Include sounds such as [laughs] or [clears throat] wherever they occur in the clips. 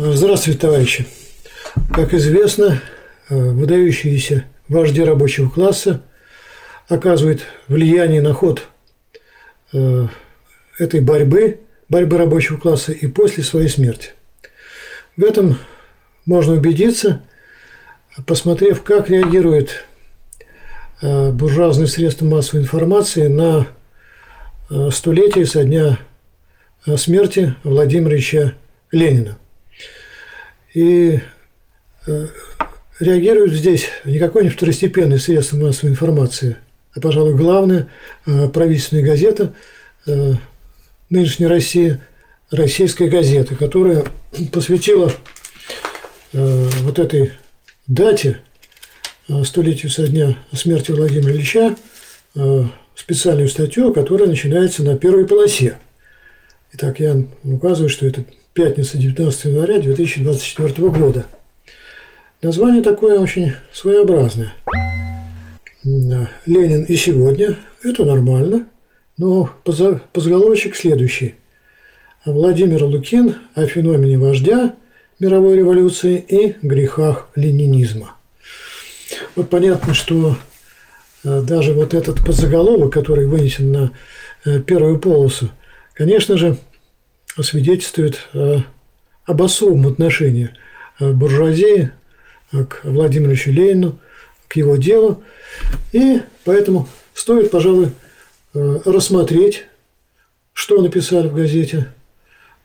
Здравствуйте, товарищи. Как известно, выдающиеся вожди рабочего класса оказывают влияние на ход э, этой борьбы, борьбы рабочего класса и после своей смерти. В этом можно убедиться, посмотрев, как реагируют э, буржуазные средства массовой информации на э, столетие со дня смерти Владимира Ильича Ленина – и э, реагируют здесь не какое-нибудь второстепенное массовой информации, а, пожалуй, главная э, правительственная газета э, нынешней России, российская газета, которая [clears throat] посвятила вот этой дате, столетию со дня смерти Владимира Ильича, специальную статью, которая начинается на первой полосе. Итак, я указываю, что это пятница, 19 января 2024 года. Название такое очень своеобразное. Ленин и сегодня – это нормально, но позаголовочек следующий. Владимир Лукин о феномене вождя мировой революции и грехах ленинизма. Вот понятно, что э, даже вот этот подзаголовок, который вынесен на э, первую полосу, конечно же, свидетельствует э, об особом отношении э, буржуазии э, к Владимиру Ленину, к его делу. И поэтому стоит, пожалуй, рассмотреть, что написали в газете,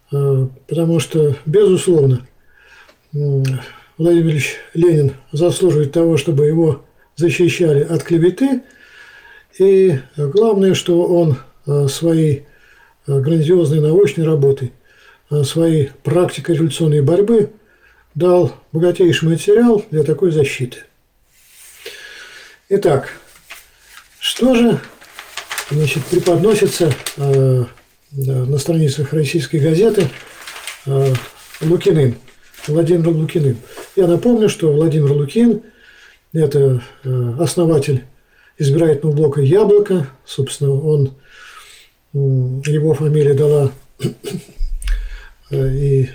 потому что, безусловно, Владимир Ильич Ленин заслуживает того, чтобы его защищали от клеветы. И главное, что он своей грандиозной научной работой, э, своей практикой революционной борьбы дал богатейший материал для такой защиты. Итак, что же значит, преподносится э, на страницах российской газеты э, Лукиным, Владимиром Лукиным. Я напомню, что Владимир Лукин – это э, основатель избирательного блока «Яблоко». Собственно, он его фамилия дала [coughs] э, и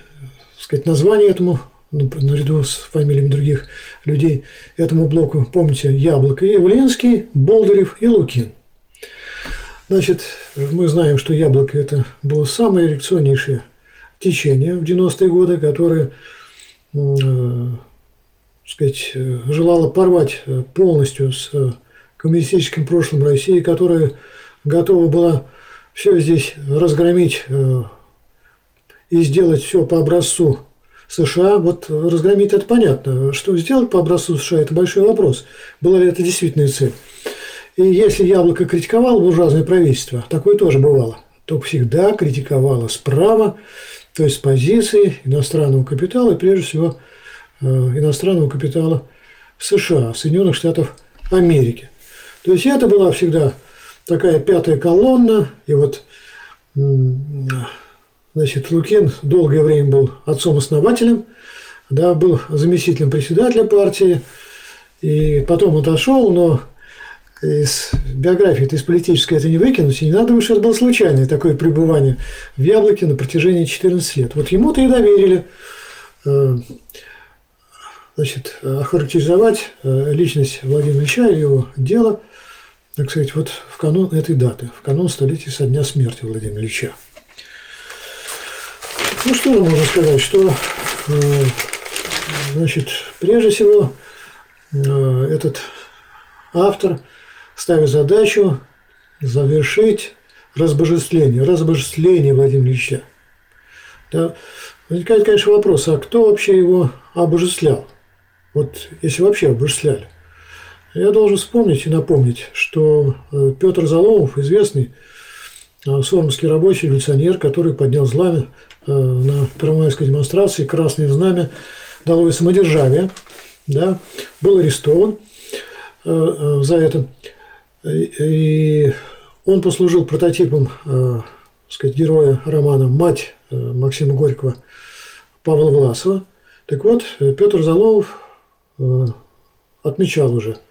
сказать, название этому, ну, наряду с фамилиями других людей, этому блоку, помните, Яблоко, и Болдырев и Лукин. Значит, мы знаем, что Яблоко – это было самое реакционнейшее течение в 90-е годы, которое э, сказать, желало порвать полностью с коммунистическим прошлым России, которая готова была все здесь разгромить э, и сделать все по образцу США, вот разгромить это понятно. Что сделать по образцу США – это большой вопрос. Была ли это действительно цель? И если Яблоко критиковало буржуазное правительство, такое тоже бывало, то всегда критиковало справа, то есть с позиции иностранного капитала, и прежде всего э, иностранного капитала США, Соединенных Штатах Америки. То есть это была всегда такая пятая колонна, и вот значит, Лукин долгое время был отцом-основателем, да, был заместителем председателя партии, и потом отошел, но из биографии, из политической это не выкинуть, и не надо, что это было случайное такое пребывание в Яблоке на протяжении 14 лет. Вот ему-то и доверили э, значит, охарактеризовать э, личность Владимира Ильича и его дело – так сказать, вот в канун этой даты, в канун столетия со дня смерти Владимира Ильича. Ну, что можно сказать, что, э, значит, прежде всего, э, этот автор ставит задачу завершить разбожествление, разбожествление Владимира Ильича. Да. Возникает, конечно, вопрос, а кто вообще его обожествлял? Вот если вообще обожествляли. Я должен вспомнить и напомнить, что э, Петр Заломов, известный э, сормовский рабочий революционер, который поднял знамя э, на первомайской демонстрации «Красное знамя долой самодержавие», да, был арестован за это. И он послужил прототипом сказать, героя романа «Мать» Максима Горького Павла Власова. Так вот, Петр Заломов отмечал уже –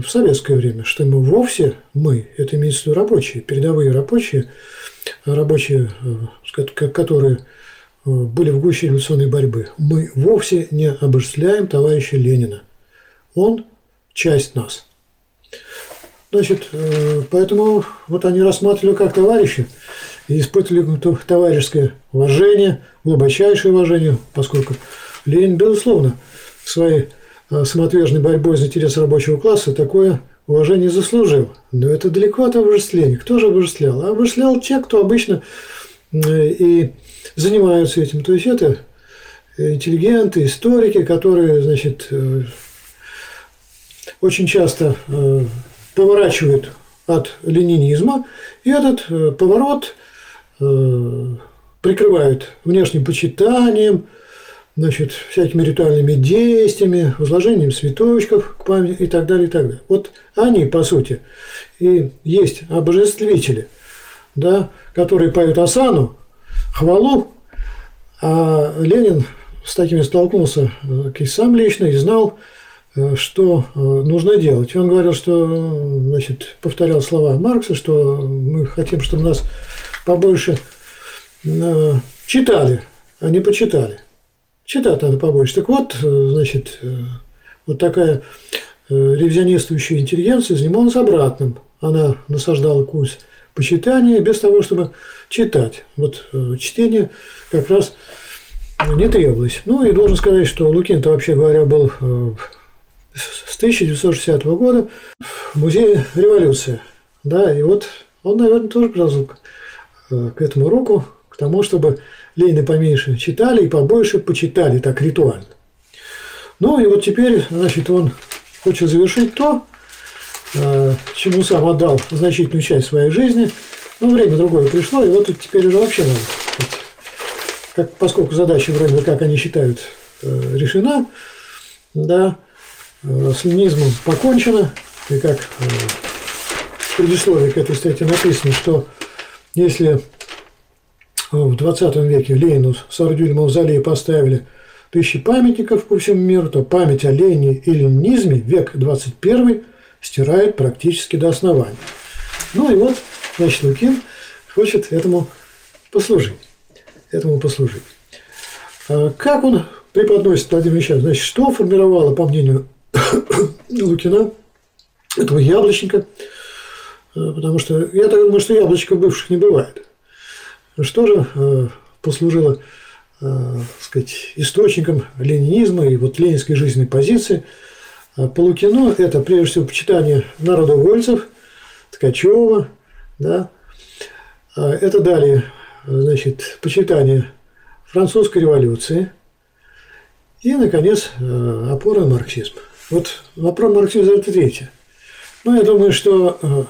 в советское время, что мы вовсе, мы, это имеется в виду рабочие, передовые рабочие, рабочие, э, которые были в гуще революционной борьбы. Мы вовсе не обожествляем товарища Ленина. Он часть нас. Значит, э, поэтому вот они рассматривали как товарища и испытывали товарищеское уважение, глубочайшее уважение, поскольку Ленин, безусловно, своей э, самоотверженной борьбой за интерес рабочего класса такое уважение заслужил. Но это далеко от обожествления. Кто же обожествлял? А обожествлял те, кто обычно э, и занимаются этим. То есть это интеллигенты, историки, которые, значит, очень часто поворачивает от ленинизма, и этот э, поворот э, прикрывают внешним почитанием, значит, всякими ритуальными действиями, возложением цветочков к памяти и так далее, и так далее. Вот они, по сути, и есть обожествители, да, которые поют осану, хвалу, а Ленин с такими столкнулся э, и сам лично и знал, Э, что э, нужно делать. Он говорил, что, значит, повторял слова Маркса, что мы хотим, чтобы нас побольше читали, а не почитали. Читать надо побольше. Так вот, значит, вот такая ревизионистующая интеллигенция занималась обратным. Она насаждала курс почитания без того, чтобы читать. Вот чтение как раз не требовалось. Ну и должен сказать, что Лукин-то, вообще говоря, был с 1960 года в музее революции. Да, и вот он, наверное, тоже э, к этому руку, к тому, чтобы Ленина поменьше читали и побольше почитали так ритуально. Ну и вот теперь, значит, он хочет завершить то, э, чему сам отдал значительную часть своей жизни. Ну, время другое пришло, и вот теперь уже вообще надо. Как, поскольку задача вроде бы, как они считают, э, решена, да, Э, с ленизмом покончено, и как в предисловии к этой статье написано, что если в 20 веке Ленину с Ардюль мавзолей поставили тысячи памятников по всему миру, то память о Ленине и ленинизме век 21 стирает практически до основания. Ну и вот, значит, Лукин хочет этому послужить. Этому послужить. А как он преподносит Владимир Ильич? Значит, что формировало, по мнению [coughs] Лукина, этого яблочника, э, потому что я так думаю, что яблочков бывших не бывает. Что же э, послужило э, сказать, источником ленинизма и вот ленинской жизненной позиции. По Лукину это прежде всего почитание народовольцев, Ткачева, да. это далее, значит, почитание французской революции и, наконец, опора на марксизм. Вот вопрос марксизма – это третье. Ну, я думаю, что э,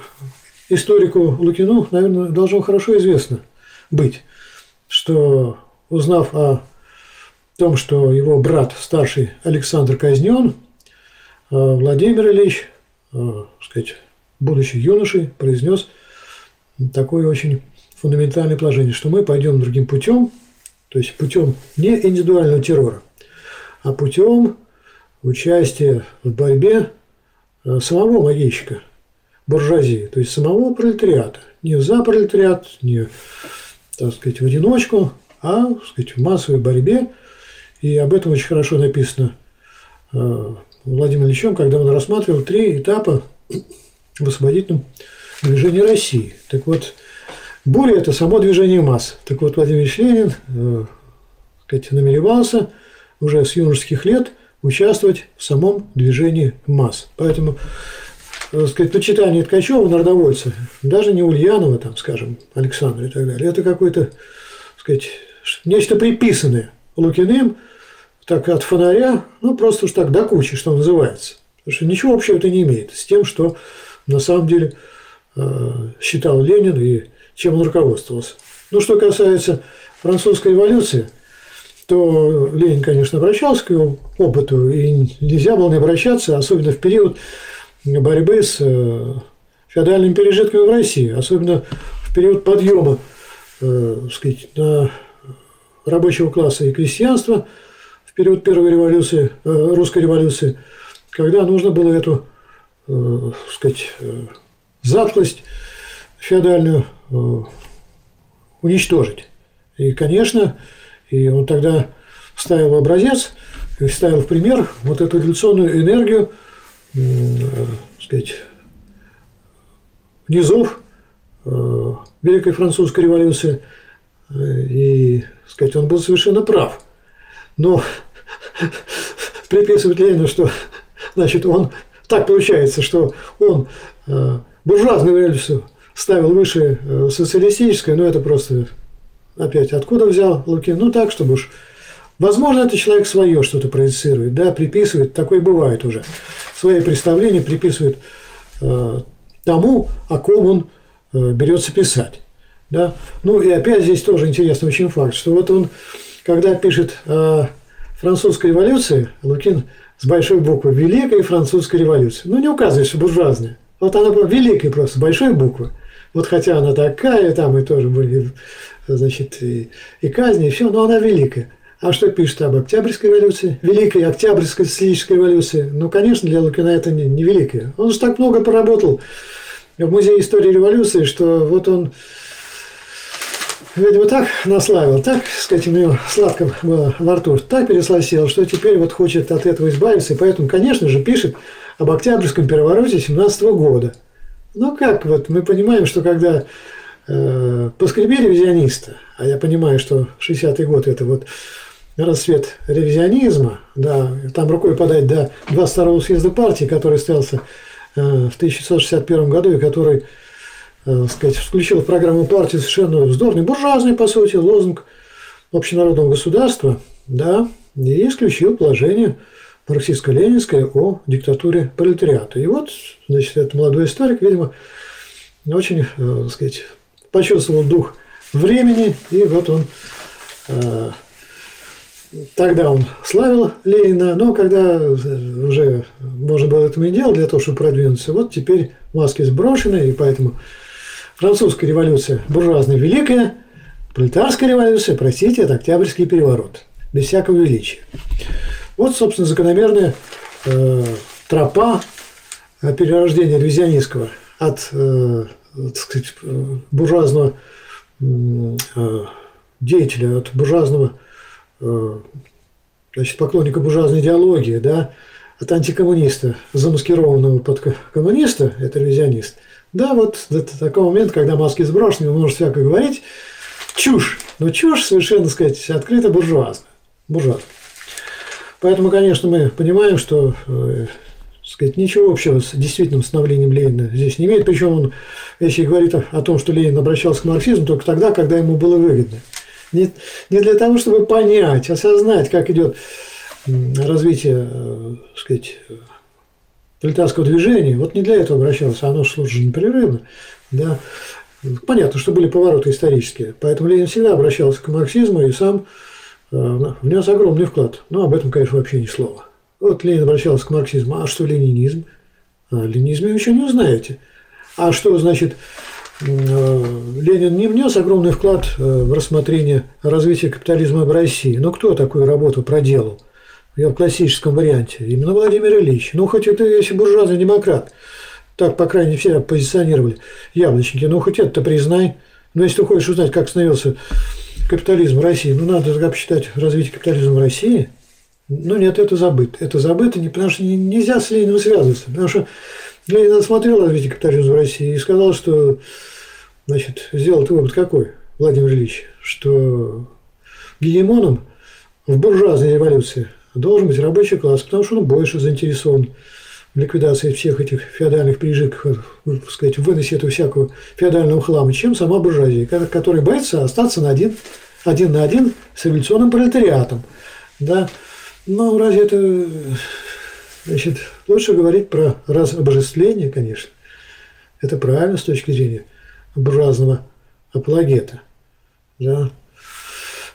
историку Лукину, наверное, должно хорошо известно быть, что узнав о том, что его брат старший Александр казнен, э, Владимир Ильич, э, сказать, будучи юношей, произнес такое очень фундаментальное положение, что мы пойдем другим путем, то есть путем не индивидуального террора, а путем участие в борьбе э, самого могильщика, буржуазии, то есть самого пролетариата. Не за пролетариат, не, так сказать, в одиночку, а, так сказать, в массовой борьбе. И об этом очень хорошо написано э, Владимиром Ильичем, когда он рассматривал три этапа в освободительном движении России. Так вот, буря – это само движение масс. Так вот, Владимир Ильич Ленин э, сказать, намеревался уже с юношеских лет – участвовать в самом движении масс. Поэтому так сказать, почитание Ткачева, народовольца, даже не Ульянова, там, скажем, Александра и так далее, это какое-то, сказать, нечто приписанное Лукиным, так от фонаря, ну, просто уж так до кучи, что называется. Потому что ничего общего это не имеет с тем, что на самом деле э, считал Ленин и чем он руководствовался. Ну, что касается французской революции – то Ленин, конечно, обращался к его опыту, и нельзя было не обращаться, особенно в период борьбы с э, феодальными пережитками в России, особенно в период подъема э, сказать, на рабочего класса и крестьянства, в период Первой революции, э, русской революции, когда нужно было эту сказать, затклость феодальную уничтожить. И, конечно, И он тогда ставил образец, ставил в пример вот эту революционную энергию, э, сказать, низов э, Великой Французской революции. И, сказать, он был совершенно прав. Но [laughs] приписывать Ленину, что, значит, он так получается, что он э, буржуазную революцию ставил выше э, социалистической, но это просто опять откуда взял Лукин? Ну так, чтобы уж Возможно, это человек свое что-то проецирует, да, приписывает, такое бывает уже. Свои представления приписывает э, тому, о ком он э, берется писать. Да? Ну и опять здесь тоже интересный очень факт, что вот он, когда пишет о французской революции, Лукин с большой буквы «Великая французская революция». Ну, не указывает, что буржуазная. Вот она была великая просто, большой буквы. Вот хотя она такая, там и тоже были, значит, и, и казни, и все, но она великая. А что пишет об Октябрьской революции? Великой Октябрьской социалистической революции. Ну, конечно, для Лукина это не, не великая. Он же так много поработал в Музее истории революции, что вот он, видимо, так наславил, так, сказать, у него сладко было во рту, так пересласил, что теперь вот хочет от этого избавиться, и поэтому, конечно же, пишет об Октябрьском перевороте 17 года. Ну как, вот мы понимаем, что когда э, поскребели визиониста, а я понимаю, что 60-й год это вот расцвет ревизионизма, да, там рукой подать до 22-го съезда партии, который состоялся э, в 1661 году и который, э, сказать, включил в программу партии совершенно вздорный, буржуазный, по сути, лозунг общенародного государства, да, и исключил положение марксистско-ленинское о диктатуре пролетариата. И вот, значит, этот молодой историк, видимо, очень, э, сказать, почувствовал дух времени, и вот он Тогда он славил Ленина, но когда уже можно было этого не делать для того, чтобы продвинуться, вот теперь маски сброшены, и поэтому французская революция буржуазная великая, пролетарская революция, простите, это Октябрьский переворот, без всякого величия. Вот, собственно, закономерная э, тропа перерождения ревизионистского от э, так сказать, буржуазного э, деятеля, от буржуазного значит, поклонника буржуазной идеологии, да, от антикоммуниста, замаскированного под коммуниста, это ревизионист, да, вот до такого момента, когда маски сброшены, он может всякое говорить, чушь, но чушь совершенно, сказать, открыто буржуазная, буржуазная. Поэтому, конечно, мы понимаем, что э, сказать, ничего общего с действительным становлением Ленина здесь не имеет. Причем он, если говорит о том, что Ленин обращался к марксизму, только тогда, когда ему было выгодно. Не, не для того, чтобы понять, осознать, как идет развитие, э, так сказать, пролетарского движения. Вот не для этого обращался, оно шло же непрерывно. Да. Понятно, что были повороты исторические. Поэтому Ленин всегда обращался к марксизму и сам э, внес огромный вклад. Но об этом, конечно, вообще ни слова. Вот Ленин обращался к марксизму. А что ленинизм? А ленинизме вы еще не узнаете. А что значит Ленин не внес огромный вклад э, в рассмотрение развития капитализма в России. Но кто такую работу проделал? Я в классическом варианте. Именно Владимир Ильич. Ну, хоть это если буржуазный демократ. Так, по крайней мере, все позиционировали яблочники. Ну, хоть это признай. Но если ты хочешь узнать, как становился капитализм в России, ну, надо тогда посчитать развитие капитализма в России. Ну, нет, это забыто. Это забыто, не, потому что нельзя с Лениным связываться. Потому что Ленин осмотрел развитие капитализма в России и сказал, что значит, сделал вывод какой, Владимир Ильич, что гегемоном в буржуазной революции должен быть рабочий класс, потому что он больше заинтересован в ликвидации всех этих феодальных прижитков, так сказать, в выносе этого всякого феодального хлама, чем сама буржуазия, которая боится остаться на один, один на один с революционным пролетариатом. Да? Но разве это Значит, лучше говорить про разобожествление, конечно. Это правильно с точки зрения буржуазного апологета. Да.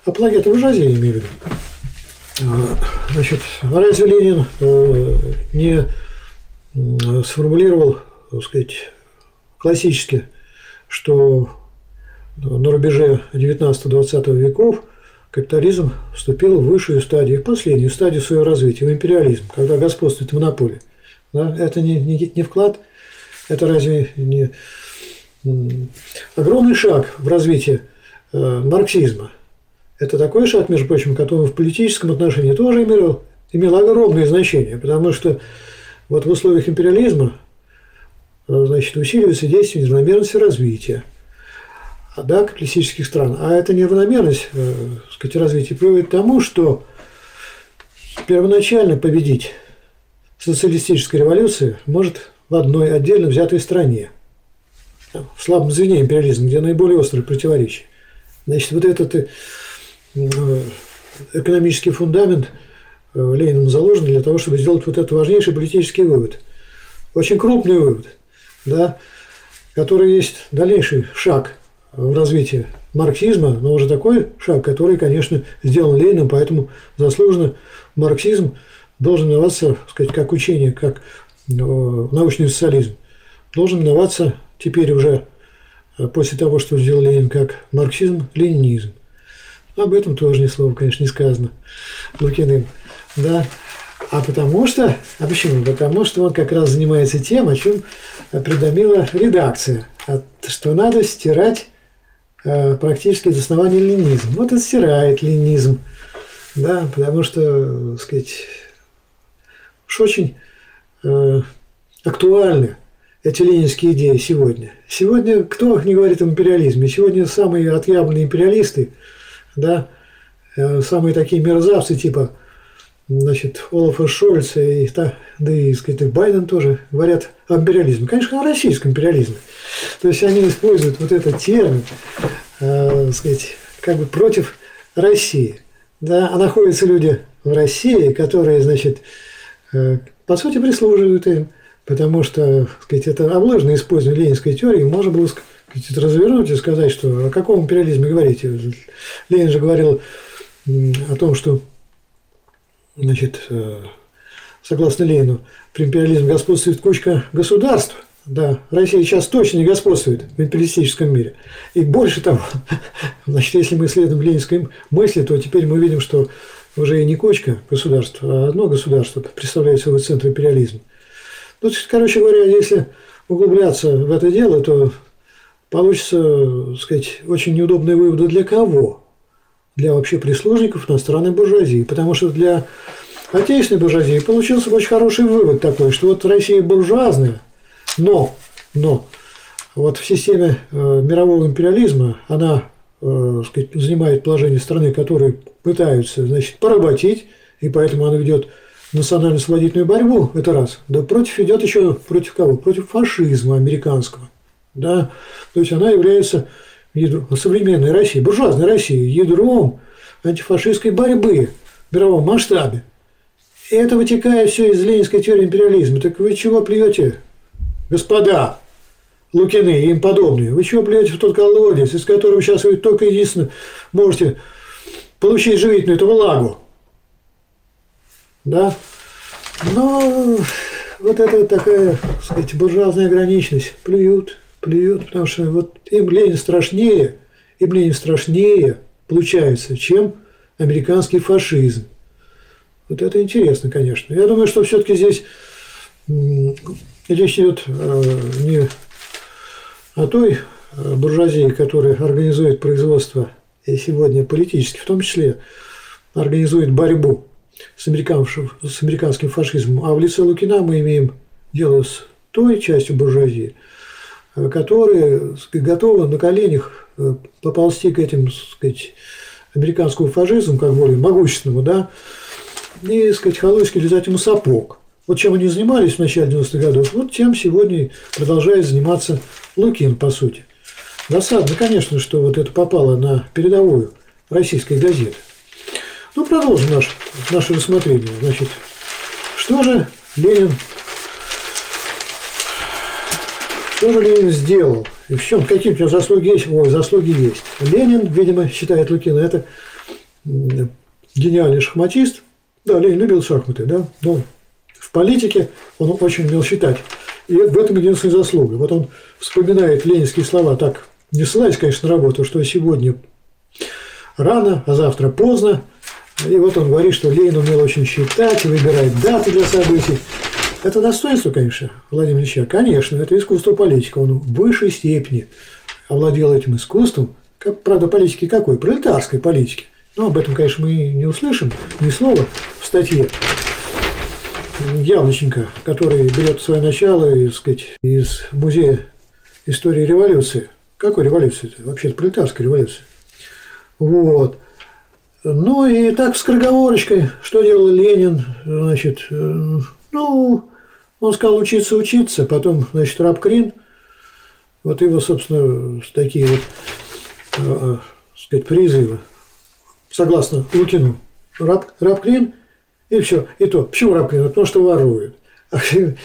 Апологета буржуазии, я имею в виду. А, значит, разве Ленин э, не сформулировал, так сказать, классически, что на рубеже 19-20 веков капитализм вступил в высшую стадию, в последнюю стадию своего развития, в империализм, когда господствует монополия. Да? Это не, не, не вклад, это разве не огромный шаг в развитии э, марксизма. Это такой шаг, между прочим, который в политическом отношении тоже имел, имел огромное значение, потому что вот в условиях империализма э, значит, усиливается действие неравномерности развития да, капиталистических стран. А эта неравномерность э, сказать, развития приводит к тому, что первоначально победить социалистическая революция может в одной отдельно взятой стране. В слабом звене империализма, где наиболее острые противоречия. Значит, вот этот э, экономический фундамент э, Лениным заложен для того, чтобы сделать вот этот важнейший политический вывод. Очень крупный вывод, да, который есть дальнейший шаг в развитии марксизма, но уже такой шаг, который, конечно, сделан Лениным, поэтому заслуженно марксизм должен именоваться, сказать, как учение, как э, научный социализм, должен именоваться теперь уже э, после того, что сделал Ленин, как марксизм-ленинизм. Об этом тоже ни слова, конечно, не сказано Лукиным. Да. А потому что, а почему? Потому что он как раз занимается тем, о чем предомила редакция, что надо стирать э, практически из основания ленизм. Вот и стирает ленизм, да, потому что, так сказать, уж очень э, актуальны эти ленинские идеи сегодня. Сегодня кто не говорит о империализме? Сегодня самые отъявленные империалисты, да, э, самые такие мерзавцы типа значит, Олафа Шольца и, да, да и, сказать, и Байден тоже говорят о империализме. Конечно, о российском империализме. То есть они используют вот этот термин, э, сказать, как бы против России. Да, а находятся люди в России, которые, значит, э, по сути, прислуживают им. Потому что, сказать, это обложенное использование ленинской теории можно было сказать, развернуть и сказать, что о каком империализме говорите. Ленин же говорил о том, что значит, э, согласно Ленину, при империализме господствует кучка государств. Да, Россия сейчас точно не господствует в империалистическом мире. И больше того, [laughs] значит, если мы следуем ленинской мысли, то теперь мы видим, что уже и не кучка государств, а одно государство представляет собой центр империализма. Ну, короче говоря, если углубляться в это дело, то получится, так сказать, очень неудобные выводы для кого? Для вообще прислужников иностранной буржуазии. Потому что для отечественной буржуазии получился очень хороший вывод такой, что вот Россия буржуазная, но, но вот в системе э, мирового империализма она э, сказать, занимает положение страны, которые пытаются значит, поработить, и поэтому она ведет национально-освободительную борьбу, это раз. Да против идет еще против кого? Против фашизма американского. Да? То есть она является ядром, современной России, буржуазной России, ядром антифашистской борьбы в мировом масштабе. И это вытекает все из ленинской теории империализма. Так вы чего плюете, господа Лукины и им подобные? Вы чего плюете в тот колодец, из которого сейчас вы только единственно можете получить живительную эту влагу? Да? Но вот это такая, так сказать, буржуазная ограниченность. Плюют, плюют, потому что вот им Ленин страшнее, им Ленин страшнее получается, чем американский фашизм. Вот это интересно, конечно. Я думаю, что все-таки здесь речь идет э, не о той э, буржуазии, которая организует производство и сегодня политически, в том числе организует борьбу с, с американским фашизмом, а в лице Лукина мы имеем дело с той частью буржуазии, э, которая готова на коленях э, поползти к этим, сказать, американскому фашизму, как более могущественному, да, и, сказать, халуйски лизать ему сапог. Вот чем они занимались в начале 90-х годов, вот тем сегодня продолжает заниматься Лукин, по сути. Досадно, конечно, что вот это попало на передовую российской газеты. Ну, продолжим наш, наше рассмотрение. Значит, что же Ленин, что же Ленин сделал? И в чем, какие у него заслуги есть? Ой, заслуги есть. Ленин, видимо, считает Лукина, это гениальный шахматист. Да, Ленин любил шахматы, да, но в политике он очень умел считать. И в этом единственная заслуга. Вот он вспоминает ленинские слова так, не ссылаясь, конечно, на работу, что сегодня рано, а завтра поздно, и вот он говорит, что Ленин умел очень считать, выбирать даты для событий. Это достоинство, конечно, Владимира Ильича. Конечно, это искусство политика. Он в высшей степени овладел этим искусством. Как, правда, политики какой? Пролетарской политики. Ну, об этом, конечно, мы не услышим ни слова в статье Яблоченко, который берет свое начало, так сказать, из музея истории революции. Какой революции? Вообще-то пролетарская революция. Вот. Ну и так с скороговорочкой, что делал Ленин, значит, э, ну, он сказал учиться, учиться, потом, значит, Рабкрин, вот его, собственно, такие вот, э, сказать, призывы, согласно Лукину, Раб, Рабкрин, и все, и то. Почему Рабкрин? Потому что воруют. [laughs]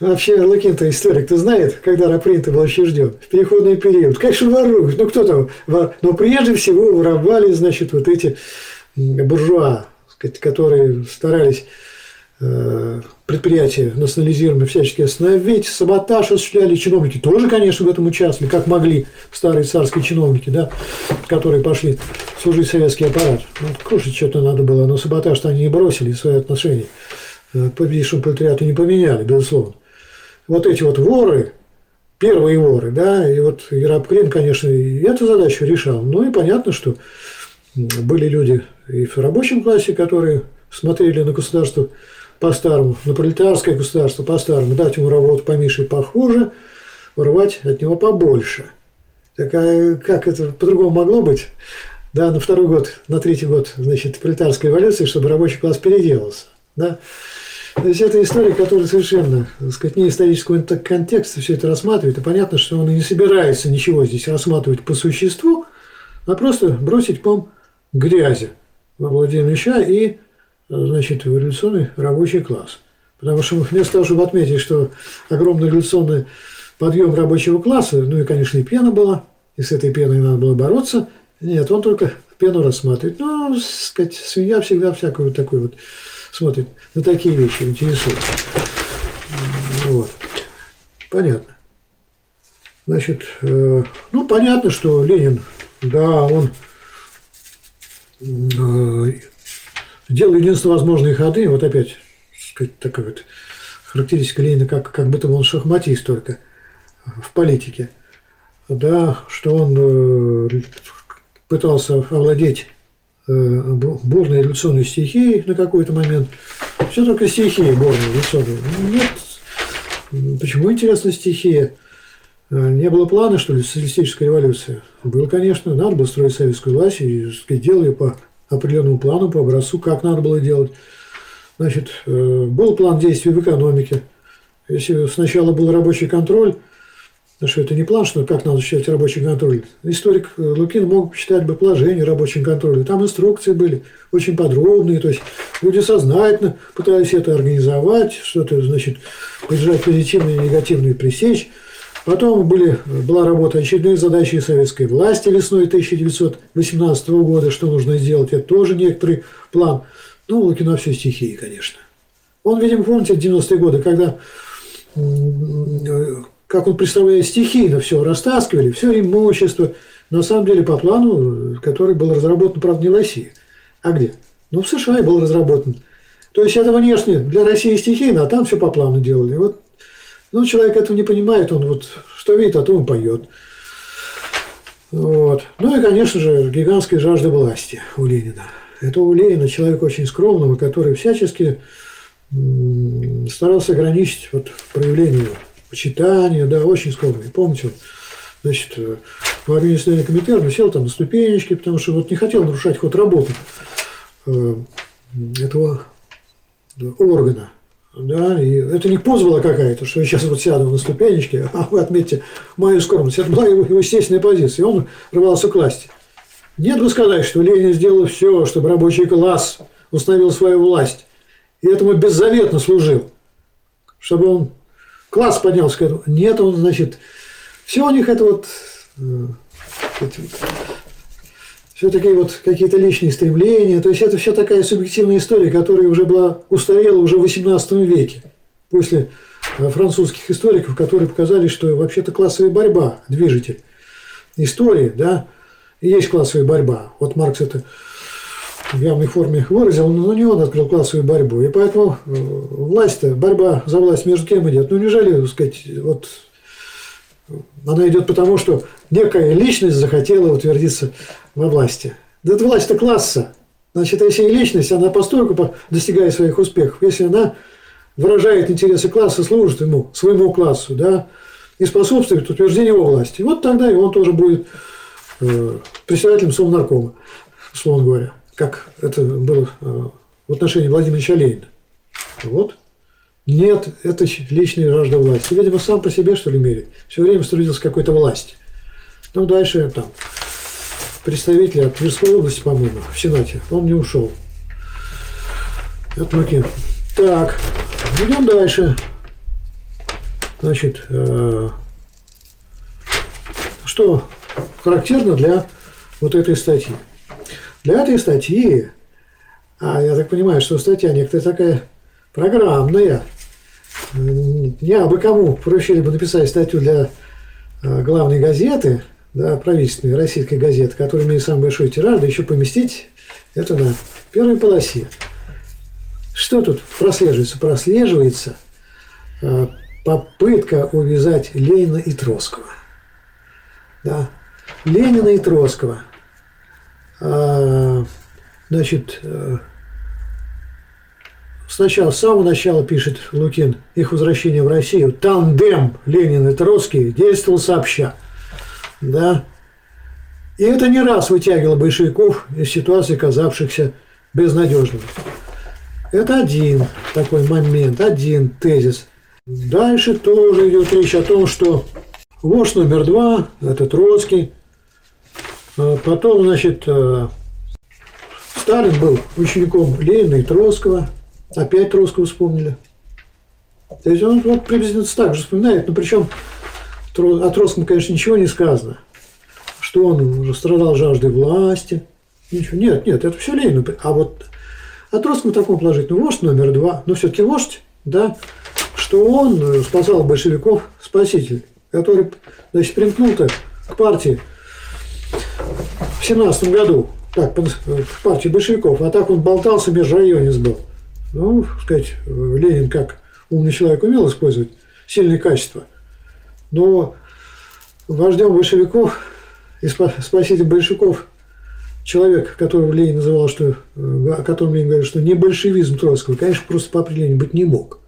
Вообще, Лукин-то историк-то знает, когда Раприн-то был учрежден, в переходный период. Конечно, воруют. Ну, кто там? Но прежде всего воровали, значит, вот эти буржуа, которые старались э, предприятия национализированные всячески остановить, саботаж осуществляли, чиновники тоже, конечно, в этом участвовали, как могли старые царские чиновники, да, которые пошли служить советский аппарат. Ну, кушать что-то надо было, но саботаж-то они не бросили свои отношения. Э, победившему пролетариату не поменяли, безусловно. Вот эти вот воры, первые воры, да, и вот Ерапклин, конечно, и эту задачу решал. Ну и понятно, что были люди и в рабочем классе, которые смотрели на государство по-старому, на пролетарское государство по-старому, дать ему работу поменьше и похуже, урвать от него побольше. Так а как это по-другому могло быть? Да, на второй год, на третий год, значит, пролетарской эволюции, чтобы рабочий класс переделался. Да? То есть это история, которая совершенно, так сказать, не исторического контекста все это рассматривает. И понятно, что он и не собирается ничего здесь рассматривать по существу, а просто бросить пом грязи во Владимира Ильича и, значит, в революционный рабочий класс. Потому что вместо того, чтобы отметить, что огромный революционный подъем рабочего класса, ну и, конечно, и пена была, и с этой пеной надо было бороться, нет, он только пену рассматривает. Ну, сказать, свинья всегда всякую вот такую вот смотрит на такие вещи, интересуется. Вот. Понятно. Значит, э, ну, понятно, что Ленин, да, он э, делал единственно возможные ходы. Вот опять, сказать, такая вот характеристика Ленина, как, как будто бы он шахматист только в политике. Да, что он э, пытался овладеть Э, бурной революционной стихии на какой-то момент. Все только стихии бурной революционной. Нет. Почему, интересно, стихия? Э, не было плана, что ли, социалистической революции? Было, конечно, надо было строить советскую власть и сказать, делали по определенному плану, по образцу, как надо было делать. Значит, э, был план действий в экономике. Если сначала был рабочий контроль, Потому что это не план, что как надо осуществлять рабочий контроль. Историк Лукин мог почитать бы положение рабочего контроля. Там инструкции были очень подробные. То есть люди сознательно пытались это организовать, что-то, значит, поддержать позитивные и негативные пресечь. Потом были, была работа очередные задачи советской власти весной 1918 года, что нужно сделать. Это тоже некоторый план. Ну, у Лукина все стихии, конечно. Он, видимо, помните, 90-е годы, когда как он представляет, стихийно все растаскивали, все имущество. На самом деле по плану, который был разработан, правда, не в России. А где? Ну, в США был разработан. То есть это внешне для России стихийно, а там все по плану делали. Вот, ну, человек этого не понимает, он вот что видит, а то он поет. Вот. Ну и, конечно же, гигантская жажда власти у Ленина. Это у Ленина человек очень скромного, который всячески старался ограничить вот проявление почитание, да, очень скромный. Помните, значит, э, во время заседания комитета сел там на ступенечки, потому что вот не хотел нарушать ход работы э, этого органа. Да, и это не поза была какая-то, что я сейчас вот сяду на ступенечки, [laughs] а вы отметьте мою скромность. Это была его, его естественная позиция, и он рвался к власти. Нет бы сказать, что Ленин сделал все, чтобы рабочий класс установил свою власть, и этому беззаветно служил, чтобы он класс поднялся. Нет, он, значит, все у них это вот, э, все такие вот какие-то личные стремления. То есть это все такая субъективная история, которая уже была устарела уже в XVIII веке. После э, французских историков, которые показали, что вообще-то классовая борьба – движитель истории, да, есть классовая борьба. Вот Маркс это в явной форме выразил, но не он открыл классовую борьбу. И поэтому э, власть борьба за власть между кем идет? Ну, неужели, так сказать, вот она идет потому, что некая личность захотела утвердиться во власти. Да это власть-то класса. Значит, если личность, она постольку достигает своих успехов, если она выражает интересы класса, служит ему, своему классу, да, и способствует утверждению его власти. Вот тогда и он тоже будет э, председателем Совнаркома, условно говоря, как это было э, в отношении Владимира Ленина. Вот. Нет, это личная жажда власти. Видимо, сам по себе, что ли, мерит. Все время стремился к какой-то власти. Ну, дальше там представитель от Тверской области, по-моему, в Сенате. Он не ушел. Это Лукин. Так, идем дальше. Значит, э, что характерно для вот этой статьи? Для этой статьи, а я так понимаю, что статья некоторая такая программная, не абы кому поручили бы написать статью для э, главной газеты, да, правительственной российской газеты, которая имеет самый большой тираж, да еще поместить это на первой полосе. Что тут прослеживается? Прослеживается э, попытка увязать Ленина и Троцкого. Да. Ленина и Троцкого. А, значит, э, сначала, с самого начала пишет Лукин их возвращение в Россию. Тандем Ленин и Троцкий действовал сообща. Да. И это не раз вытягивало большевиков из ситуации, казавшихся безнадежными. Это один такой момент, один тезис. Дальше тоже идет речь о том, что вождь номер два – это Троцкий. А потом, значит, э, Сталин был учеником Ленина и Троцкого. Опять Троцкого вспомнили. То есть он вот приблизительно так же вспоминает, но причем о Троцком, конечно, ничего не сказано. Что он уже страдал жаждой власти. Ничего. Нет, нет, это все Ленину. А вот о Троцком в таком положительном вождь номер два. Но все-таки вождь, да, что он спасал большевиков, спаситель, который, значит, примкнул-то к партии в семнадцатом году, так, к партии большевиков, а так он болтался, межрайонец был. Ну, сказать, Ленин как умный человек умел использовать сильные качества. Но вождем большевиков и спасителем большевиков человек, которого Ленин называл, что, о котором Ленин говорит, что не большевизм Троцкого, конечно, просто по определению быть не мог.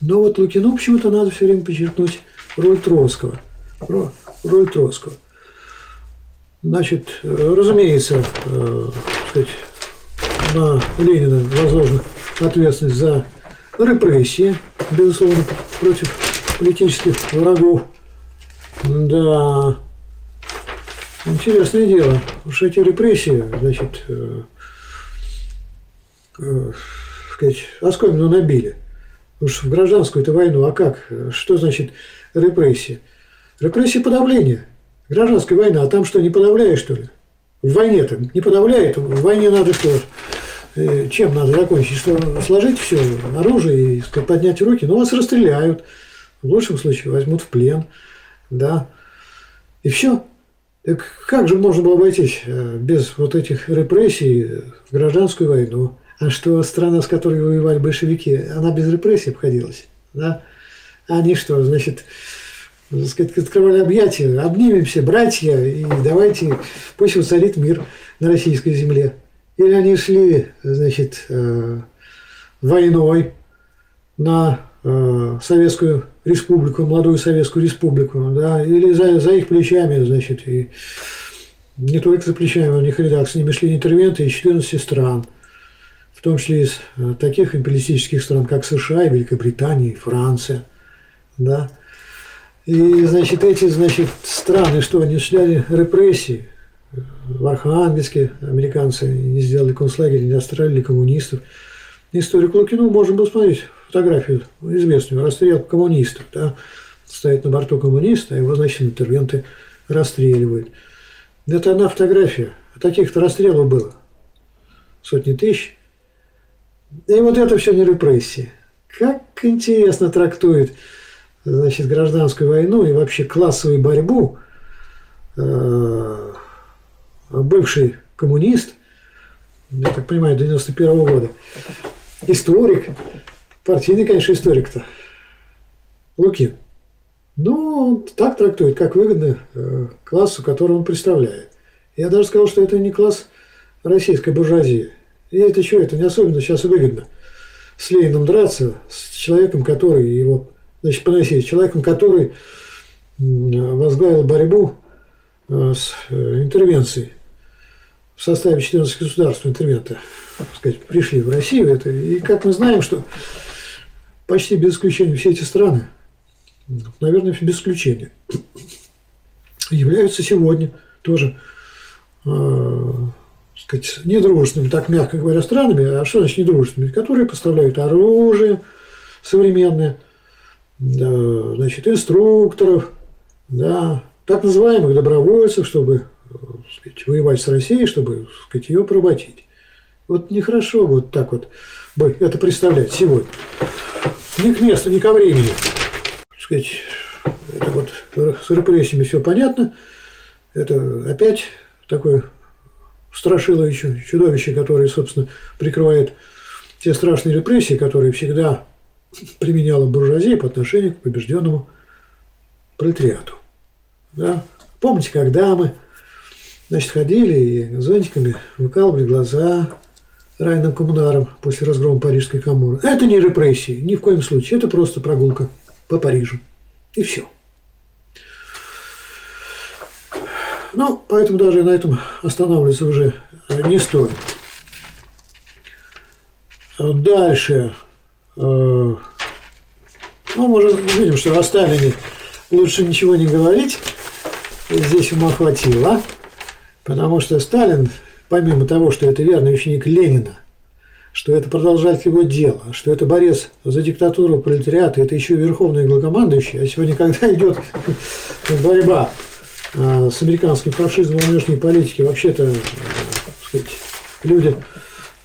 Но вот Лукину почему-то надо все время подчеркнуть роль Троцкого. Роль Троцкого. Значит, разумеется, э, сказать, на Ленина возложена ответственность за репрессии, безусловно, против политических врагов. Да, интересное дело. Уж эти репрессии, значит, э, э, сказать, оскомину набили. Уж в гражданскую-то войну, а как? Что значит репрессии? Репрессии подавления. Гражданская война, а там что, не подавляешь, что ли? В войне-то не подавляет. В войне надо что? Э, чем надо закончить? Что сложить все, оружие и поднять руки? Ну, вас расстреляют. В лучшем случае возьмут в плен. Да. И все. Так как же можно было обойтись э, без вот этих репрессий в гражданскую войну? А что страна, с которой воевали большевики, она без репрессий обходилась. Да? Они что, значит, сказать, открывали объятия, обнимемся, братья, и давайте, пусть воцарит мир на российской земле. Или они шли, значит, э, войной на э, Советскую Республику, молодую Советскую Республику, да, или за, за их плечами, значит, и не только за плечами, у них рядах с ними шли интервенты из 14 стран – в том числе из э, таких империалистических стран, как США, Великобритания, Франция. Да? И, значит, эти, значит, страны, что они сняли репрессии, в Архангельске американцы не сделали концлагерь, не отстреляли коммунистов. Историк Лукину можно было смотреть фотографию известную, расстрел коммунистов. Да? Стоит на борту коммуниста, его, значит, интервенты расстреливают. Это одна фотография. Таких-то расстрелов было. Сотни тысяч. И вот это все не репрессии. Как интересно трактует значит, гражданскую войну и вообще классовую борьбу э, бывший коммунист, я так понимаю, 91 -го года, историк, партийный, конечно, историк-то, Лукин. Ну, так трактует, как выгодно э, классу, который он представляет. Я даже сказал, что это не класс российской буржуазии. И это что, это не особенно сейчас выгодно. С Лениным драться, с человеком, который его, значит, поносить, человеком, который возглавил борьбу э, с э, интервенцией в составе 14 государств интервента, так сказать, пришли в Россию. Это, и как мы знаем, что почти без исключения все эти страны, наверное, без исключения, являются сегодня тоже э, сказать, недружественными, так мягко говоря, странами. А что значит недружественными? Которые поставляют оружие современное, да, значит, инструкторов, да, так называемых добровольцев, чтобы сказать, воевать с Россией, чтобы сказать, ее поработить. Вот нехорошо вот так вот это представлять сегодня. Ни к месту, ни ко времени. Сказать, это вот с репрессиями все понятно. Это опять такое страшило еще чудовище, которое, собственно, прикрывает те страшные репрессии, которые всегда применяла буржуазия по отношению к побежденному пролетариату. Да? Помните, когда мы значит, ходили и зонтиками выкалывали глаза райным коммунарам после разгрома Парижской коммуны. Это не репрессии, ни в коем случае. Это просто прогулка по Парижу. И все. Ну, поэтому даже на этом останавливаться уже не стоит. Дальше. Э, ну, мы уже видим, что о Сталине лучше ничего не говорить. Здесь ему хватило. Потому что Сталин, помимо того, что это верный ученик Ленина, что это продолжатель его дела, что это борец за диктатуру пролетариата, это еще верховный главкомандующий, а сегодня, когда идет борьба а, с американским фашизмом внешней политики, вообще-то, сказать, люди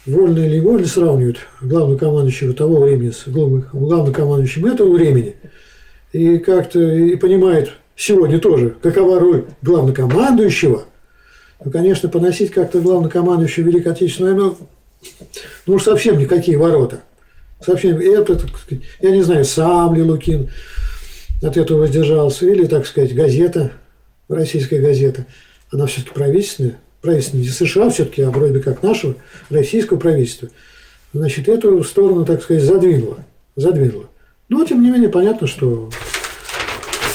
вольно или невольно сравнивают главнокомандующего того времени с главнокомандующим этого времени, и как-то и понимают сегодня тоже, какова роль главнокомандующего, ну, конечно, поносить как-то главнокомандующего Великой Отечественной войны, ну уж совсем никакие ворота. Совсем это, так сказать, я не знаю, сам ли Лукин от этого воздержался, или, так сказать, газета – российская газета, она все-таки правительственная, правительственная не США все-таки, а вроде как нашего российского правительства, значит, эту сторону, так сказать, задвинула. задвинула. Но, тем не менее, понятно, что,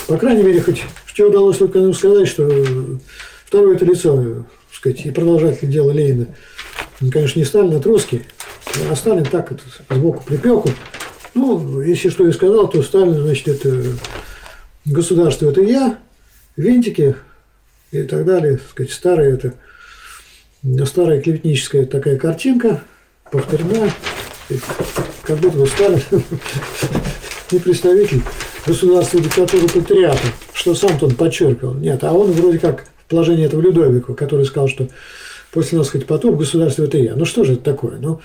по крайней мере, хоть что удалось только сказать, что второе это лицо, так сказать, и продолжатель дела Ленина, конечно, не Сталин, а Троцкий, а Сталин так это сбоку припеку. Ну, если что и сказал, то Сталин, значит, это государство – это я, винтики и так далее. Так сказать, старая это старая клеветническая такая картинка, повторена, как будто бы Сталин [laughs] не представитель государства диктатуры патриата, что сам-то он подчеркивал. Нет, а он вроде как в положении этого Людовика, который сказал, что после нас хоть потом государство это я. Ну что же это такое? Ну,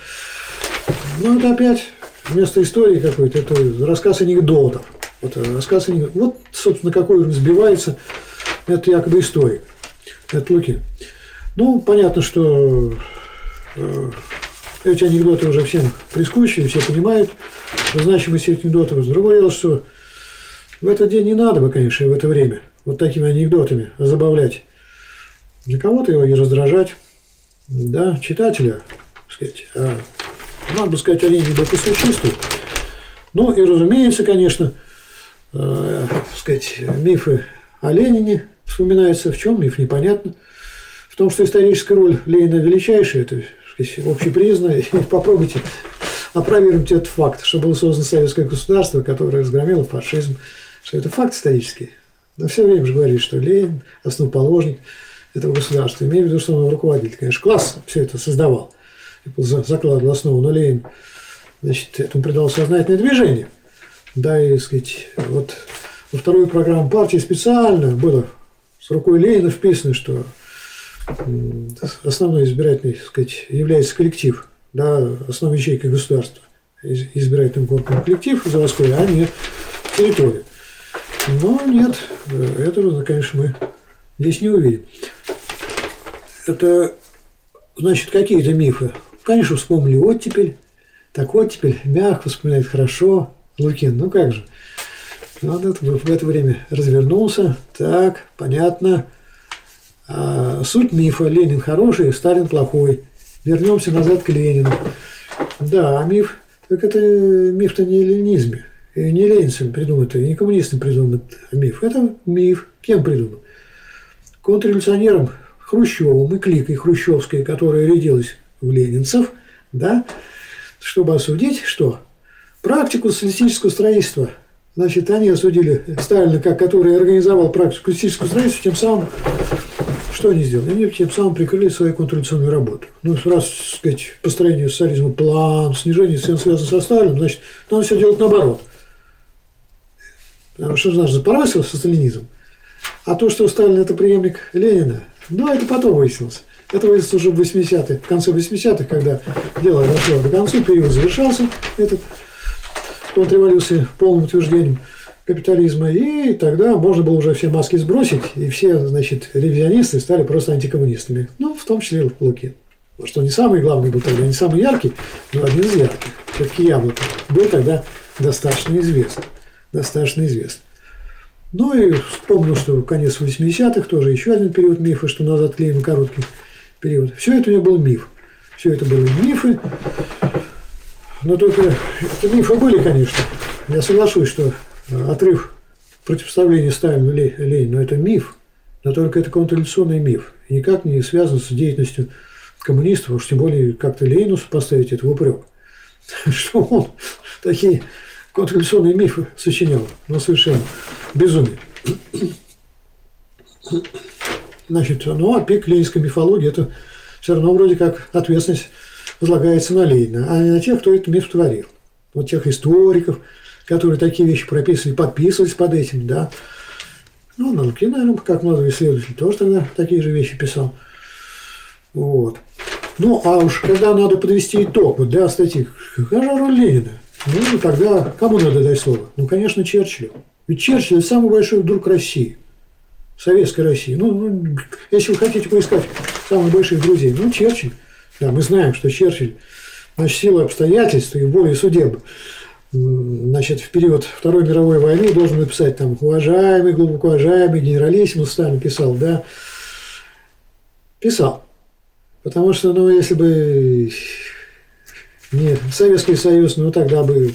ну это опять вместо истории какой-то, это рассказ анекдотов. Вот рассказ анекдотов. Вот, собственно, какой он сбивается это якобы историк, это Лукин. Ну, понятно, что э, эти анекдоты уже всем прискучили, все понимают значимость этих анекдотов. Другое дело, что в этот день не надо бы, конечно, в это время вот такими анекдотами забавлять. Для кого-то его и раздражать, да, читателя, сказать, а, надо сказать, они не по существу. Ну и, разумеется, конечно, э, сказать, мифы о Ленине вспоминается, в чем миф, непонятно. В том, что историческая роль Ленина величайшая, это сказать, общепризнанная. И [laughs] попробуйте опровергнуть этот факт, что было создано советское государство, которое разгромило фашизм, что это факт исторический. Но все время же говорит, что Ленин основоположник этого государства. Имею в виду, что он руководитель. Конечно, класс все это создавал закладывал основу, но Ленин значит, этому придал сознательное движение. Да, и, сказать, вот во вторую программу партии специально было с рукой Ленина вписано, что основной избирательный, так сказать, является коллектив, да, основной ячейкой государства, избирательным корпусом коллектив заводской, а не территория. Но нет, этого, конечно, мы здесь не увидим. Это, значит, какие-то мифы. Конечно, вспомнили оттепель. Так оттепель мягко вспоминает хорошо. Лукин, ну как же. Он в это время развернулся. Так, понятно. А суть мифа – Ленин хороший, Сталин плохой. Вернемся назад к Ленину. Да, а миф, так это миф-то не ленинизме. И не ленинцем придуман, и не коммунистам придуман миф. Это миф. Кем придуман? Контрреволюционером Хрущевым и кликой хрущевской, которая рядилась в ленинцев, да, чтобы осудить что? Практику социалистического строительства. Значит, они осудили Сталина, как который организовал практику социалистического строительства, тем самым что они сделали? Они тем самым прикрыли свою контрреволюционную работу. Ну, раз, так сказать, построение социализма план, снижение цен связано со Сталином, значит, надо все делать наоборот. Потому что наш запоросил со сталинизмом. А то, что Сталин – это преемник Ленина, ну, это потом выяснилось. Это выяснилось уже в 80-х, в конце 80-х, когда дело дошло до конца, период завершался, этот контрреволюции полным утверждением капитализма, и тогда можно было уже все маски сбросить, и все, значит, ревизионисты стали просто антикоммунистами. Ну, в том числе Лукин. Что не самый главный был тогда, не самый яркий, но один из ярких. Все-таки Яблоко был тогда достаточно известен. Достаточно известен. Ну и вспомнил, что конец 80-х, тоже еще один период мифа, что назад клеим короткий период. Все это у него был миф. Все это были мифы. Но только это мифы были, конечно. Я соглашусь, что отрыв противопоставления Сталину Ленину – это миф, но только это контрреволюционный миф. И никак не связан с деятельностью коммунистов, уж тем более как-то Ленину поставить это в упрек. [laughs] Что он такие контрреволюционные мифы сочинял. Ну, совершенно безумие. Значит, ну, а пик ленинской мифологии – это все равно вроде как ответственность возлагается на Ленина, а не на тех, кто этот миф творил. Вот тех историков, которые такие вещи прописывали, подписывались под этим, да. Ну, Нанкин, наверное, как молодой исследователь, тоже тогда такие же вещи писал. Вот. Ну, а уж когда надо подвести итог, вот для статьи, какая же роль Ленина? Ну, тогда кому надо дать слово? Ну, конечно, Черчиллю. Ведь Черчилль – самый большой друг России, советской России. Ну, ну, если вы хотите поискать самых больших друзей, ну, Черчилль. Да, мы знаем, что Черчилль, значит, силы обстоятельств и более судеб значит, в период Второй мировой войны должен написать там уважаемый, глубоко уважаемый генералиссимус Сталин писал, да, писал. Потому что, ну, если бы не Советский Союз, ну, тогда бы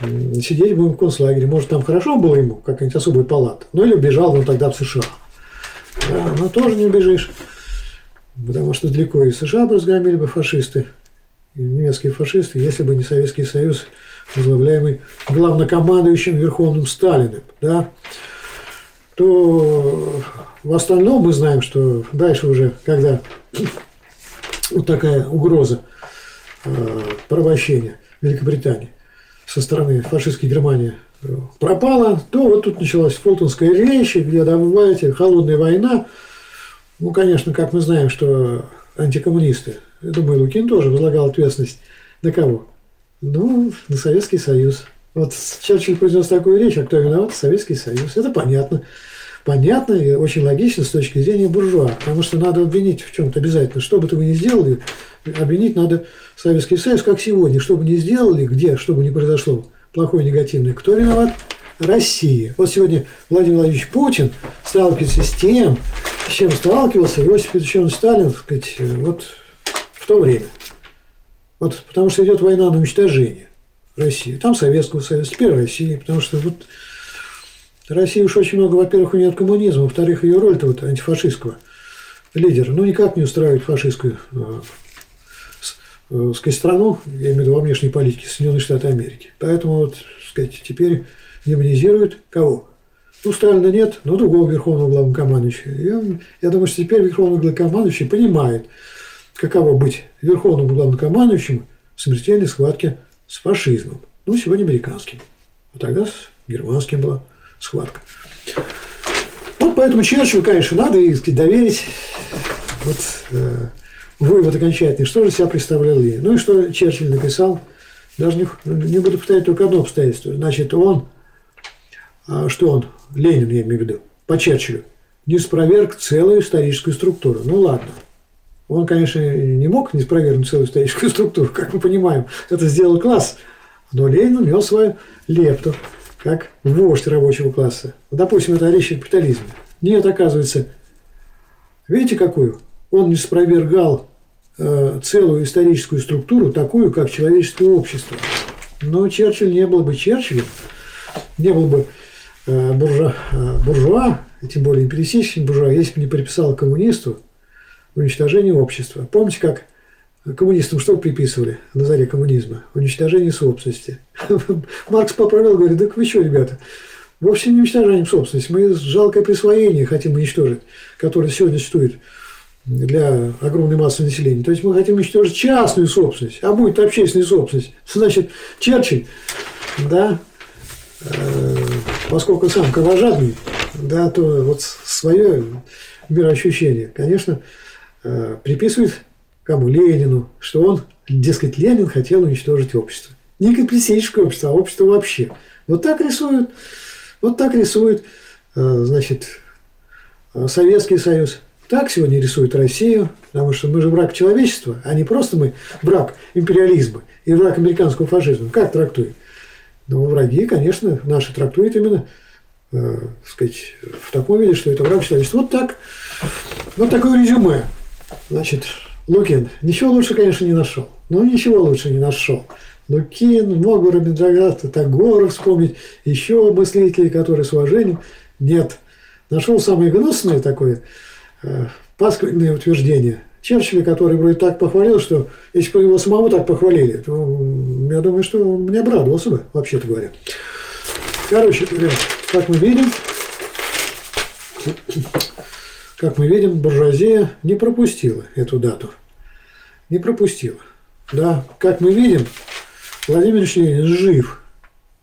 сидеть бы в концлагере. Может, там хорошо было ему, какая-нибудь особая палата. Ну, или убежал он тогда в США. Да, но тоже не убежишь. Потому что далеко из США бы разгромили бы фашисты, немецкие фашисты, если бы не Советский Союз – возглавляемый главнокомандующим Верховным Сталиным, да, то в остальном мы знаем, что дальше уже, когда вот такая угроза порабощения Великобритании со стороны фашистской Германии э, пропала, то вот тут началась Фултонская речь, где, давайте, холодная война. Ну, конечно, как мы знаем, что антикоммунисты, я думаю, Лукин тоже возлагал ответственность на кого? Ну, на Советский Союз. Вот Черчилль произнес такую речь, а кто виноват? Советский Союз. Это понятно. Понятно и очень логично с точки зрения буржуа, потому что надо обвинить в чем-то обязательно. Что бы то вы ни сделали, обвинить надо Советский Союз, как сегодня. Что бы ни сделали, где, что бы ни произошло, плохое, негативное, кто виноват? Россия. Вот сегодня Владимир Владимирович Путин сталкивается с тем, с чем сталкивался Иосиф Петрович Сталин, так сказать, вот в то время. Вот, потому что идет война на уничтожение России. Там Советского Союза, теперь России. Потому что вот Россия уж очень много, во-первых, у нее от коммунизма, во-вторых, ее роль-то вот антифашистского лидера, ну, никак не устраивает фашистскую э, э, сказать, страну, я имею в виду во внешней политике Соединенные Штаты Америки. Поэтому, вот, сказать, теперь демонизируют кого? Ну, Сталина нет, но другого верховного главнокомандующего. Я, я думаю, что теперь верховный главнокомандующий понимает, каково быть верховным главнокомандующим в смертельной схватке с фашизмом. Ну, сегодня американским. А тогда с германским была схватка. Вот поэтому Черчиллю, конечно, надо и сказать, доверить вот, э, вывод окончательный, что же себя представлял Ленин. Ну и что Черчилль написал, даже не, не буду повторять только одно обстоятельство. Значит, он, а что он, Ленин, я имею в виду, по Черчиллю, не спроверг целую историческую структуру. Ну ладно, он, конечно, не мог не спровергнуть целую историческую структуру, как мы понимаем. Это сделал класс. Но Ленин внес свою лепту, как вождь рабочего класса. Допустим, это речь о капитализме. Нет, оказывается, Видите, какую? Он не спровергал э, целую историческую структуру, такую, как человеческое общество. Но Черчилль не был бы Черчиллем, не был бы э, буржуа, э, буржуа, тем более империалистическим буржуа, если бы не приписал коммунисту уничтожение общества. Помните, как коммунистам что приписывали на заре коммунизма? Уничтожение собственности. [laughs] Маркс поправил, говорит, так вы что, ребята, вовсе не уничтожаем собственность, мы жалкое присвоение хотим уничтожить, которое сегодня существует для огромной массы населения. То есть мы хотим уничтожить частную собственность, а будет общественная собственность. [laughs] Значит, Черчилль, да, э, поскольку сам кровожадный, да, то вот свое мироощущение, конечно, э, приписывает кому? Ленину, что он, дескать, Ленин хотел уничтожить общество. Не капиталистическое общество, а общество вообще. Вот так рисуют, вот так рисует, э, значит, Советский Союз. Так сегодня рисует Россию, потому что мы же враг человечества, а не просто мы враг империализма и враг американского фашизма. Как трактуем? Но враги, конечно, наши трактуют именно э, сказать, в таком виде, что это враг человечества. Вот так. Вот такое резюме. Значит, Лукин ничего лучше, конечно, не нашел. Ну, ничего лучше не нашел. Лукин, мог бы Робиндрагат, Тагора вспомнить, еще мыслителей, которые с уважением. Нет. Нашел самое гнусное такое – Э, пасквильные утверждения Черчилля, который вроде так похвалил, что если бы его самого так похвалили, то я думаю, что он мне обрадовался бы, вообще-то говоря. Короче говоря, как мы видим, как мы видим, буржуазия не пропустила эту дату. Не пропустила. Да, как мы видим, Владимир Ленин жив.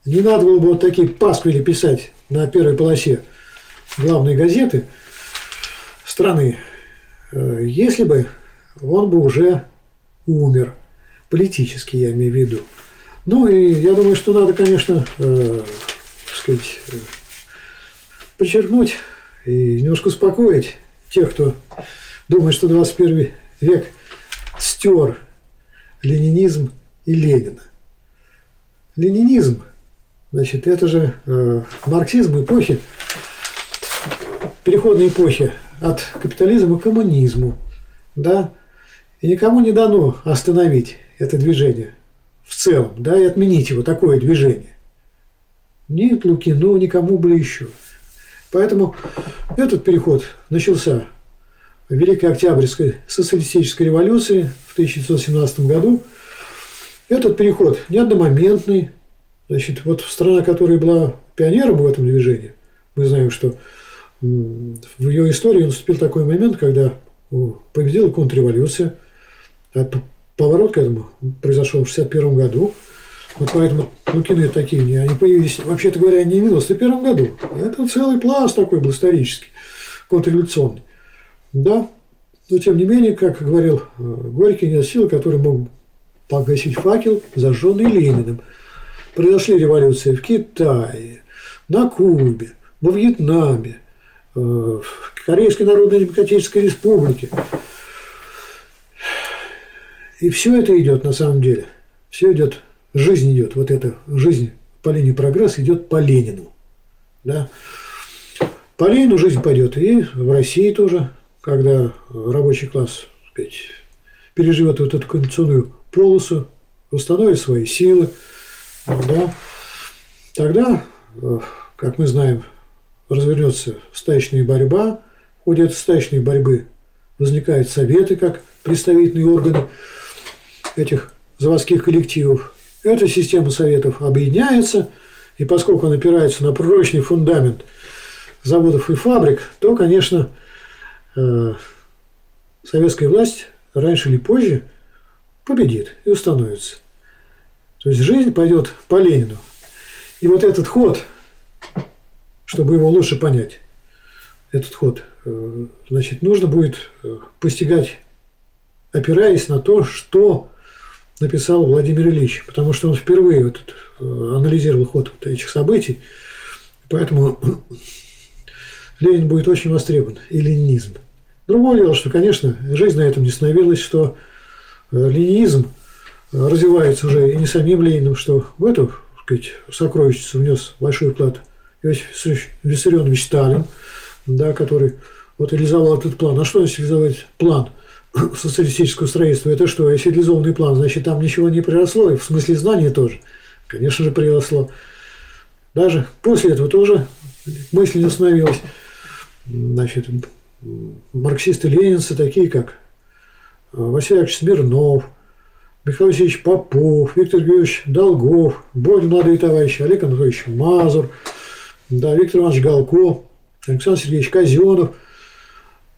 Не надо было бы вот такие пасквили писать на первой полосе главной газеты – страны, э, если бы он бы уже умер, политически я имею в виду. Ну и я думаю, что надо, конечно, э, сказать, э, подчеркнуть и немножко успокоить тех, кто думает, что 21 век стер ленинизм и Ленина. Ленинизм, значит, это же э, марксизм эпохи, переходной эпохи от капитализма к коммунизму. Да? И никому не дано остановить это движение в целом, да, и отменить его, такое движение. Ни Лукину, никому бы еще. Поэтому этот переход начался Великой Октябрьской социалистической революции в 1917 году. Этот переход не одномоментный. Значит, вот страна, которая была пионером в этом движении, мы знаем, что в ее истории наступил такой момент, когда победила контрреволюция. А поворот к этому произошел в 1961 году. Вот поэтому Лукины такие, они появились, вообще-то говоря, не в 91 году. Это целый пласт такой был исторический, контрреволюционный. Да, но тем не менее, как говорил э, Горький, нет силы, который мог погасить факел, зажженный Лениным. Произошли революции в Китае, на Кубе, во Вьетнаме, в Корейской Народно-Демократической Республике. И все это идет на самом деле. Все идет, жизнь идет, вот эта жизнь по линии прогресса идет по Ленину. Да? По Ленину жизнь пойдет и в России тоже, когда рабочий класс сказать, переживет вот эту кондиционную полосу, восстановит свои силы, да, тогда, как мы знаем, развернется стачная борьба. В ходе этой стачной борьбы возникают советы как представительные органы этих заводских коллективов. Эта система советов объединяется, и поскольку она опирается на прочный фундамент заводов и фабрик, то, конечно, э, советская власть раньше или позже победит и установится. То есть жизнь пойдет по Ленину. И вот этот ход – чтобы его лучше понять, этот ход, э, значит, нужно будет э, постигать, опираясь на то, что написал Владимир Ильич, потому что он впервые вот, э, анализировал ход вот этих событий, поэтому [clears throat] Ленин будет очень востребован, и ленинизм. Другое дело, что, конечно, жизнь на этом не становилась, что ленинизм развивается уже и не самим Лениным, что в эту сказать, сокровищницу внес большой вклад Иосиф Виссарионович Сталин, да, который вот реализовал этот план. А что значит реализовать план [clears throat] социалистического строительства? Это что, если реализованный план, значит, там ничего не приросло, и в смысле знания тоже. Конечно же, приросло. Даже после этого тоже мысль не остановилась. Значит, марксисты-ленинцы, такие как Василий Ильич Смирнов, Михаил Васильевич Попов, Виктор Георгиевич Долгов, более молодые товарищи, Олег Анатольевич Мазур, да, Виктор Иванович Галко, Александр Сергеевич Казенов,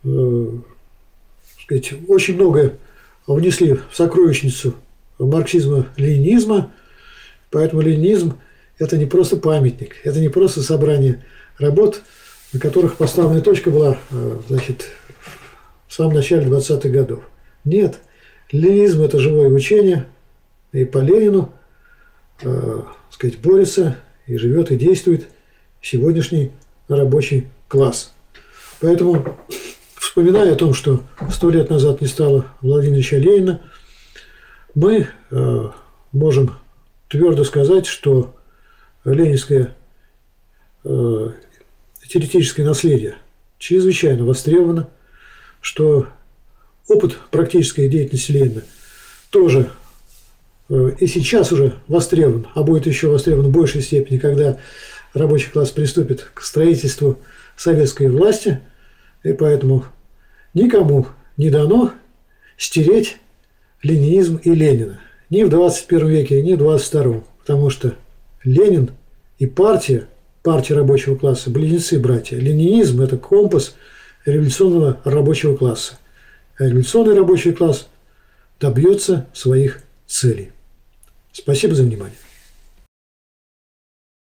э, сказать, очень многое внесли в сокровищницу марксизма-ленинизма, поэтому ленинизм – это не просто памятник, это не просто собрание работ, на которых поставлена точка была э, значит, в самом начале 20-х годов. Нет, ленинизм – это живое учение, и по Ленину э, сказать, борется и живет и действует сегодняшний рабочий класс. Поэтому, вспоминая о том, что сто лет назад не стало Владимира Ильича Ленина, мы э, можем твердо сказать, что ленинское э, теоретическое наследие чрезвычайно востребовано, что опыт практической деятельности Ленина тоже э, и сейчас уже востребован, а будет еще востребован в большей степени, когда рабочий класс приступит к строительству советской власти, и поэтому никому не дано стереть ленинизм и Ленина. Ни в 21 веке, ни в 22, потому что Ленин и партия, партия рабочего класса, близнецы братья. Ленинизм – это компас революционного рабочего класса. Революционный рабочий класс добьется своих целей. Спасибо за внимание.